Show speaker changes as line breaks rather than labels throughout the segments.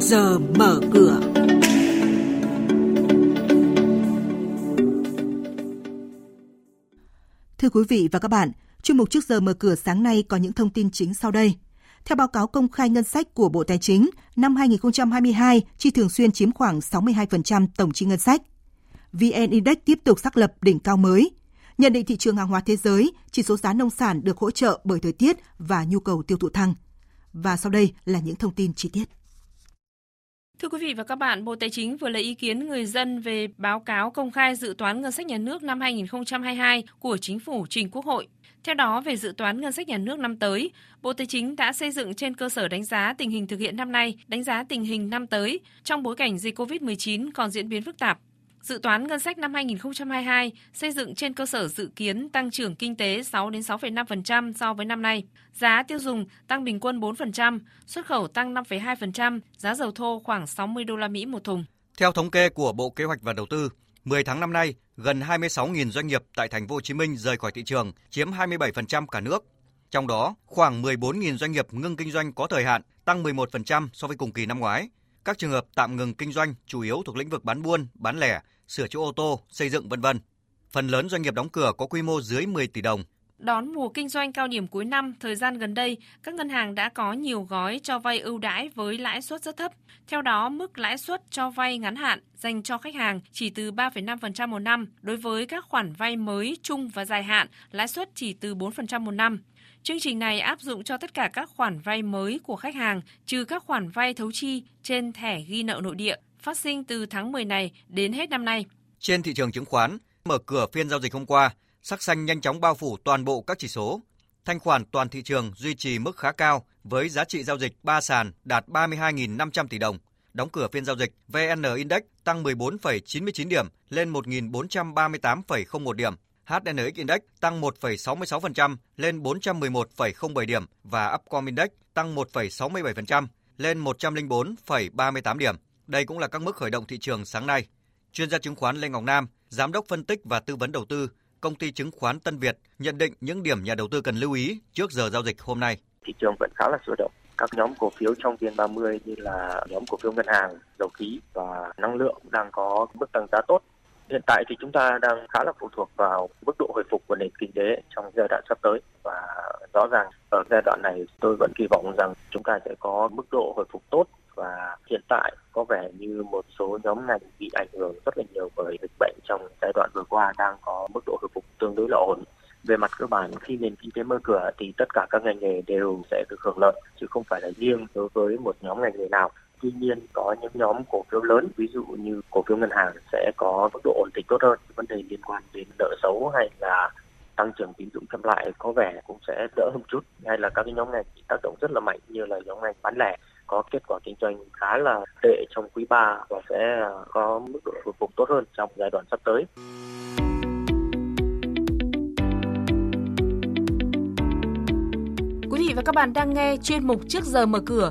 trước giờ mở cửa.
Thưa quý vị và các bạn, chuyên mục trước giờ mở cửa sáng nay có những thông tin chính sau đây. Theo báo cáo công khai ngân sách của Bộ Tài chính, năm 2022, chi thường xuyên chiếm khoảng 62% tổng chi ngân sách. VN Index tiếp tục xác lập đỉnh cao mới. Nhận định thị trường hàng hóa thế giới, chỉ số giá nông sản được hỗ trợ bởi thời tiết và nhu cầu tiêu thụ tăng. Và sau đây là những thông tin chi tiết.
Thưa quý vị và các bạn, Bộ Tài chính vừa lấy ý kiến người dân về báo cáo công khai dự toán ngân sách nhà nước năm 2022 của Chính phủ trình Quốc hội. Theo đó, về dự toán ngân sách nhà nước năm tới, Bộ Tài chính đã xây dựng trên cơ sở đánh giá tình hình thực hiện năm nay, đánh giá tình hình năm tới trong bối cảnh dịch COVID-19 còn diễn biến phức tạp. Dự toán ngân sách năm 2022 xây dựng trên cơ sở dự kiến tăng trưởng kinh tế 6 đến 6,5% so với năm nay. Giá tiêu dùng tăng bình quân 4%, xuất khẩu tăng 5,2%, giá dầu thô khoảng 60 đô la Mỹ một thùng.
Theo thống kê của Bộ Kế hoạch và Đầu tư, 10 tháng năm nay, gần 26.000 doanh nghiệp tại thành phố Hồ Chí Minh rời khỏi thị trường, chiếm 27% cả nước. Trong đó, khoảng 14.000 doanh nghiệp ngưng kinh doanh có thời hạn, tăng 11% so với cùng kỳ năm ngoái. Các trường hợp tạm ngừng kinh doanh chủ yếu thuộc lĩnh vực bán buôn, bán lẻ, sửa chữa ô tô, xây dựng vân vân. Phần lớn doanh nghiệp đóng cửa có quy mô dưới 10 tỷ đồng.
Đón mùa kinh doanh cao điểm cuối năm, thời gian gần đây, các ngân hàng đã có nhiều gói cho vay ưu đãi với lãi suất rất thấp. Theo đó, mức lãi suất cho vay ngắn hạn dành cho khách hàng chỉ từ 3,5% một năm, đối với các khoản vay mới, trung và dài hạn, lãi suất chỉ từ 4% một năm. Chương trình này áp dụng cho tất cả các khoản vay mới của khách hàng, trừ các khoản vay thấu chi trên thẻ ghi nợ nội địa, phát sinh từ tháng 10 này đến hết năm nay.
Trên thị trường chứng khoán, mở cửa phiên giao dịch hôm qua, sắc xanh nhanh chóng bao phủ toàn bộ các chỉ số. Thanh khoản toàn thị trường duy trì mức khá cao với giá trị giao dịch 3 sàn đạt 32.500 tỷ đồng. Đóng cửa phiên giao dịch, VN Index tăng 14,99 điểm lên 1.438,01 điểm. HNX Index tăng 1,66% lên 411,07 điểm và Upcom Index tăng 1,67% lên 104,38 điểm. Đây cũng là các mức khởi động thị trường sáng nay. Chuyên gia chứng khoán Lê Ngọc Nam, giám đốc phân tích và tư vấn đầu tư, công ty chứng khoán Tân Việt nhận định những điểm nhà đầu tư cần lưu ý trước giờ giao dịch hôm nay.
Thị trường vẫn khá là sôi động. Các nhóm cổ phiếu trong VN30 như là nhóm cổ phiếu ngân hàng, dầu khí và năng lượng đang có mức tăng giá tốt Hiện tại thì chúng ta đang khá là phụ thuộc vào mức độ hồi phục của nền kinh tế trong giai đoạn sắp tới. Và rõ ràng ở giai đoạn này, tôi vẫn kỳ vọng rằng chúng ta sẽ có mức độ hồi phục tốt. Và hiện tại có vẻ như một số nhóm ngành bị ảnh hưởng rất là nhiều bởi dịch bệnh trong giai đoạn vừa qua đang có mức độ hồi phục tương đối là ổn. Về mặt cơ bản, khi nền kinh tế mở cửa thì tất cả các ngành nghề đều sẽ được hưởng lợi, chứ không phải là riêng đối với một nhóm ngành nghề nào. Tuy nhiên, có những nhóm cổ phiếu lớn, ví dụ như cổ phiếu ngân hàng sẽ có mức độ ổn định tốt hơn. Vấn đề liên quan đến nợ xấu hay là tăng trưởng tín dụng chậm lại có vẻ cũng sẽ đỡ hơn chút hay là các cái nhóm ngành bị tác động rất là mạnh, như là nhóm ngành bán lẻ, có kết quả kinh doanh khá là tệ trong quý 3 và sẽ à, có mức độ hồi phục tốt hơn trong giai đoạn sắp tới.
Quý vị và các bạn đang nghe chuyên mục Trước giờ mở cửa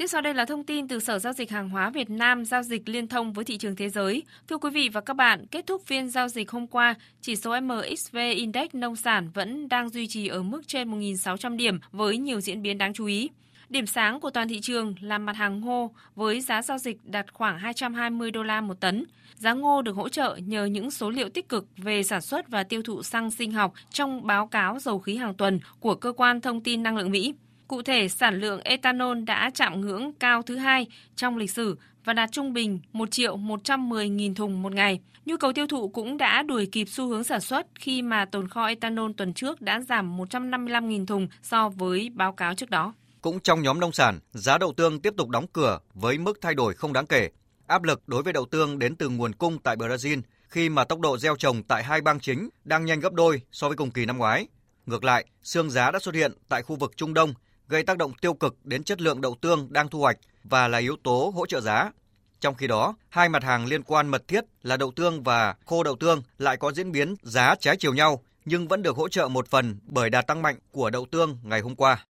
Tiếp sau đây là thông tin từ Sở Giao dịch Hàng hóa Việt Nam giao dịch liên thông với thị trường thế giới. Thưa quý vị và các bạn, kết thúc phiên giao dịch hôm qua, chỉ số MXV Index nông sản vẫn đang duy trì ở mức trên 1.600 điểm với nhiều diễn biến đáng chú ý. Điểm sáng của toàn thị trường là mặt hàng ngô với giá giao dịch đạt khoảng 220 đô la một tấn. Giá ngô được hỗ trợ nhờ những số liệu tích cực về sản xuất và tiêu thụ xăng sinh học trong báo cáo dầu khí hàng tuần của cơ quan thông tin năng lượng Mỹ. Cụ thể, sản lượng ethanol đã chạm ngưỡng cao thứ hai trong lịch sử và đạt trung bình 1 triệu 110 nghìn thùng một ngày. Nhu cầu tiêu thụ cũng đã đuổi kịp xu hướng sản xuất khi mà tồn kho ethanol tuần trước đã giảm 155 nghìn thùng so với báo cáo trước đó.
Cũng trong nhóm nông sản, giá đậu tương tiếp tục đóng cửa với mức thay đổi không đáng kể. Áp lực đối với đậu tương đến từ nguồn cung tại Brazil khi mà tốc độ gieo trồng tại hai bang chính đang nhanh gấp đôi so với cùng kỳ năm ngoái. Ngược lại, xương giá đã xuất hiện tại khu vực Trung Đông gây tác động tiêu cực đến chất lượng đậu tương đang thu hoạch và là yếu tố hỗ trợ giá. Trong khi đó, hai mặt hàng liên quan mật thiết là đậu tương và khô đậu tương lại có diễn biến giá trái chiều nhau nhưng vẫn được hỗ trợ một phần bởi đà tăng mạnh của đậu tương ngày hôm qua.